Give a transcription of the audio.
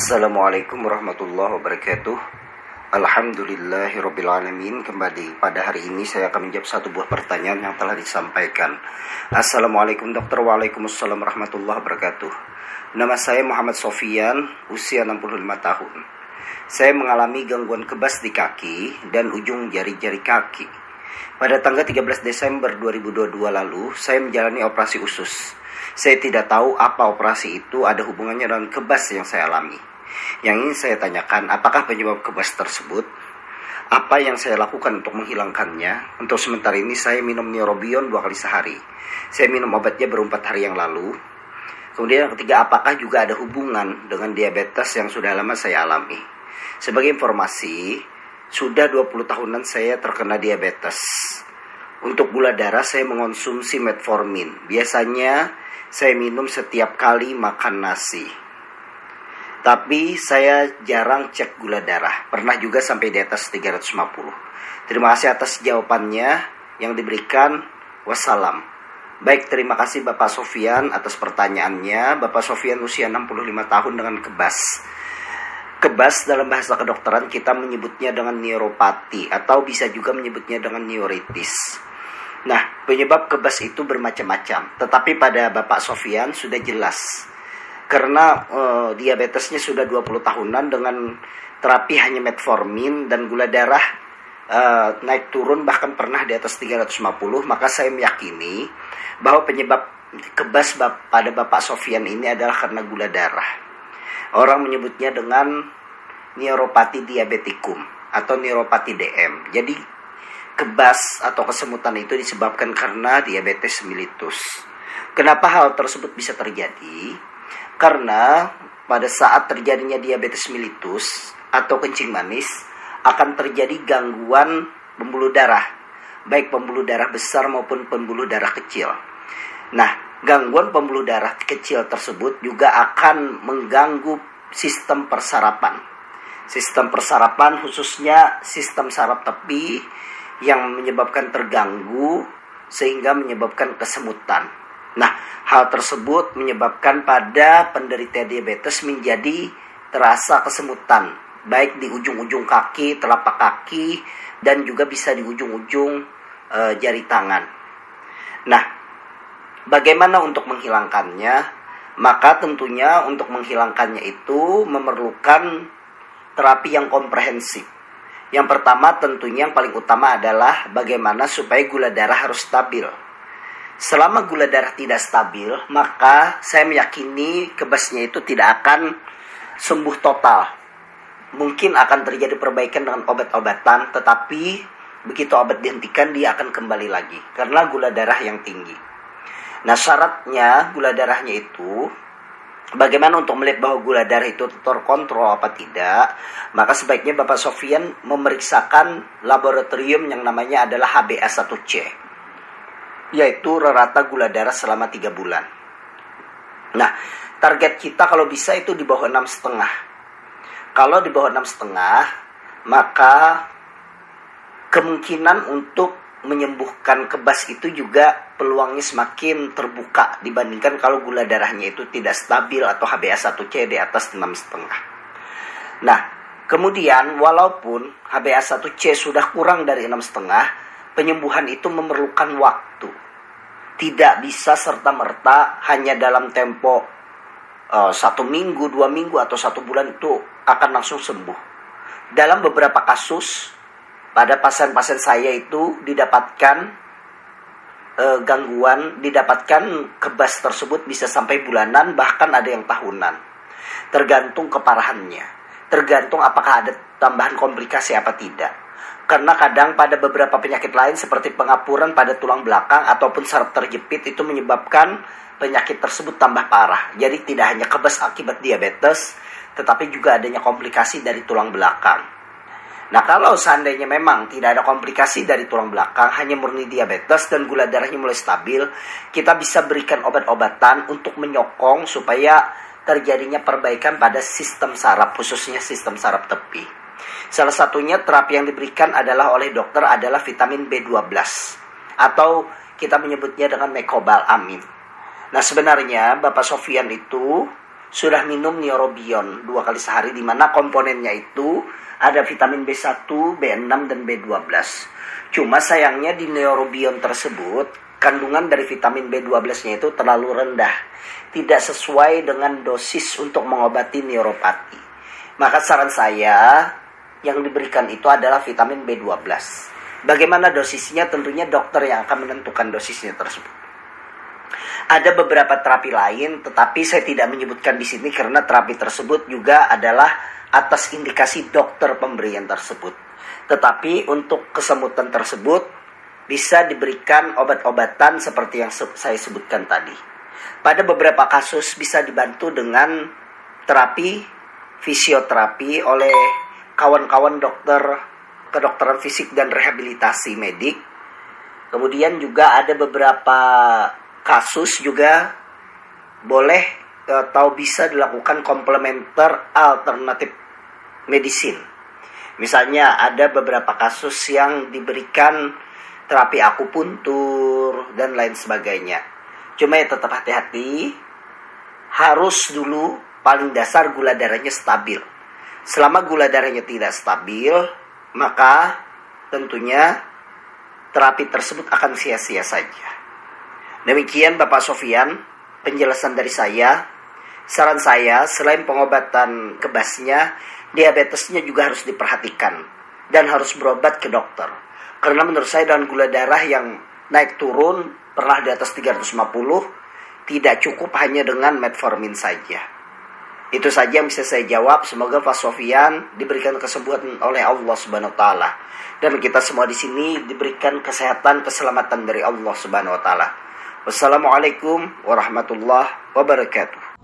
Assalamualaikum warahmatullahi wabarakatuh. Alhamdulillahirrabbilalamin Kembali pada hari ini saya akan menjawab satu buah pertanyaan yang telah disampaikan. Assalamualaikum dokter. Waalaikumsalam warahmatullahi wabarakatuh. Nama saya Muhammad Sofian Usia 65 tahun. Saya mengalami gangguan kebas di kaki Dan ujung jari-jari kaki. Pada tanggal 13 Desember 2022 lalu Saya menjalani operasi usus. Saya tidak tahu apa operasi itu ada hubungannya dengan kebas yang saya alami. Yang ingin saya tanyakan, apakah penyebab kebas tersebut? Apa yang saya lakukan untuk menghilangkannya? Untuk sementara ini saya minum neurobion dua kali sehari. Saya minum obatnya berempat hari yang lalu. Kemudian yang ketiga, apakah juga ada hubungan dengan diabetes yang sudah lama saya alami? Sebagai informasi, sudah 20 tahunan saya terkena diabetes. Untuk gula darah saya mengonsumsi metformin. Biasanya saya minum setiap kali makan nasi. Tapi saya jarang cek gula darah. Pernah juga sampai di atas 350. Terima kasih atas jawabannya yang diberikan. Wassalam. Baik, terima kasih Bapak Sofian atas pertanyaannya. Bapak Sofian usia 65 tahun dengan kebas. Kebas dalam bahasa kedokteran kita menyebutnya dengan neuropati atau bisa juga menyebutnya dengan neuritis. Nah, penyebab kebas itu bermacam-macam, tetapi pada Bapak Sofian sudah jelas. Karena uh, diabetesnya sudah 20 tahunan dengan terapi hanya metformin dan gula darah uh, naik turun bahkan pernah di atas 350, maka saya meyakini bahwa penyebab kebas bap pada Bapak Sofian ini adalah karena gula darah. Orang menyebutnya dengan neuropati diabetikum atau neuropati DM. Jadi kebas atau kesemutan itu disebabkan karena diabetes mellitus. Kenapa hal tersebut bisa terjadi? Karena pada saat terjadinya diabetes mellitus atau kencing manis akan terjadi gangguan pembuluh darah, baik pembuluh darah besar maupun pembuluh darah kecil. Nah, gangguan pembuluh darah kecil tersebut juga akan mengganggu sistem persarapan. Sistem persarapan khususnya sistem saraf tepi yang menyebabkan terganggu sehingga menyebabkan kesemutan. Nah, hal tersebut menyebabkan pada penderita diabetes menjadi terasa kesemutan, baik di ujung-ujung kaki, telapak kaki, dan juga bisa di ujung-ujung e, jari tangan. Nah, bagaimana untuk menghilangkannya? Maka tentunya untuk menghilangkannya itu memerlukan terapi yang komprehensif yang pertama tentunya yang paling utama adalah bagaimana supaya gula darah harus stabil. Selama gula darah tidak stabil, maka saya meyakini kebasnya itu tidak akan sembuh total. Mungkin akan terjadi perbaikan dengan obat-obatan, tetapi begitu obat dihentikan dia akan kembali lagi karena gula darah yang tinggi. Nah syaratnya gula darahnya itu Bagaimana untuk melihat bahwa gula darah itu terkontrol apa tidak? Maka sebaiknya Bapak Sofian memeriksakan laboratorium yang namanya adalah HbA1c. Yaitu rata gula darah selama 3 bulan. Nah, target kita kalau bisa itu di bawah enam setengah. Kalau di bawah enam setengah, maka kemungkinan untuk menyembuhkan kebas itu juga peluangnya semakin terbuka dibandingkan kalau gula darahnya itu tidak stabil atau HbA1c di atas 6,5. Nah, kemudian walaupun HbA1c sudah kurang dari 6,5, penyembuhan itu memerlukan waktu. Tidak bisa serta-merta hanya dalam tempo uh, satu minggu, dua minggu, atau satu bulan itu akan langsung sembuh. Dalam beberapa kasus, pada pasien-pasien saya itu didapatkan e, gangguan, didapatkan kebas tersebut bisa sampai bulanan bahkan ada yang tahunan. Tergantung keparahannya. Tergantung apakah ada tambahan komplikasi apa tidak. Karena kadang pada beberapa penyakit lain seperti pengapuran pada tulang belakang ataupun saraf terjepit itu menyebabkan penyakit tersebut tambah parah. Jadi tidak hanya kebas akibat diabetes, tetapi juga adanya komplikasi dari tulang belakang. Nah kalau seandainya memang tidak ada komplikasi dari tulang belakang, hanya murni diabetes dan gula darahnya mulai stabil, kita bisa berikan obat-obatan untuk menyokong supaya terjadinya perbaikan pada sistem saraf, khususnya sistem saraf tepi. Salah satunya terapi yang diberikan adalah oleh dokter adalah vitamin B12 atau kita menyebutnya dengan mekobal amin. Nah sebenarnya Bapak Sofian itu sudah minum neurobion dua kali sehari di mana komponennya itu ada vitamin B1, B6 dan B12. Cuma sayangnya di neurobion tersebut kandungan dari vitamin B12-nya itu terlalu rendah. Tidak sesuai dengan dosis untuk mengobati neuropati. Maka saran saya yang diberikan itu adalah vitamin B12. Bagaimana dosisnya? Tentunya dokter yang akan menentukan dosisnya tersebut. Ada beberapa terapi lain, tetapi saya tidak menyebutkan di sini karena terapi tersebut juga adalah atas indikasi dokter pemberian tersebut. Tetapi untuk kesemutan tersebut bisa diberikan obat-obatan seperti yang saya sebutkan tadi. Pada beberapa kasus bisa dibantu dengan terapi fisioterapi oleh kawan-kawan dokter kedokteran fisik dan rehabilitasi medik. Kemudian juga ada beberapa kasus juga boleh atau bisa dilakukan komplementer alternatif medicine. Misalnya ada beberapa kasus yang diberikan terapi akupuntur dan lain sebagainya. Cuma ya tetap hati-hati, harus dulu paling dasar gula darahnya stabil. Selama gula darahnya tidak stabil, maka tentunya terapi tersebut akan sia-sia saja. Demikian Bapak Sofian, penjelasan dari saya. Saran saya, selain pengobatan kebasnya, diabetesnya juga harus diperhatikan dan harus berobat ke dokter. Karena menurut saya dengan gula darah yang naik turun pernah di atas 350 tidak cukup hanya dengan metformin saja. Itu saja yang bisa saya jawab. Semoga Pak Sofian diberikan kesembuhan oleh Allah Subhanahu wa taala dan kita semua di sini diberikan kesehatan, keselamatan dari Allah Subhanahu wa taala. Wassalamualaikum warahmatullahi wabarakatuh.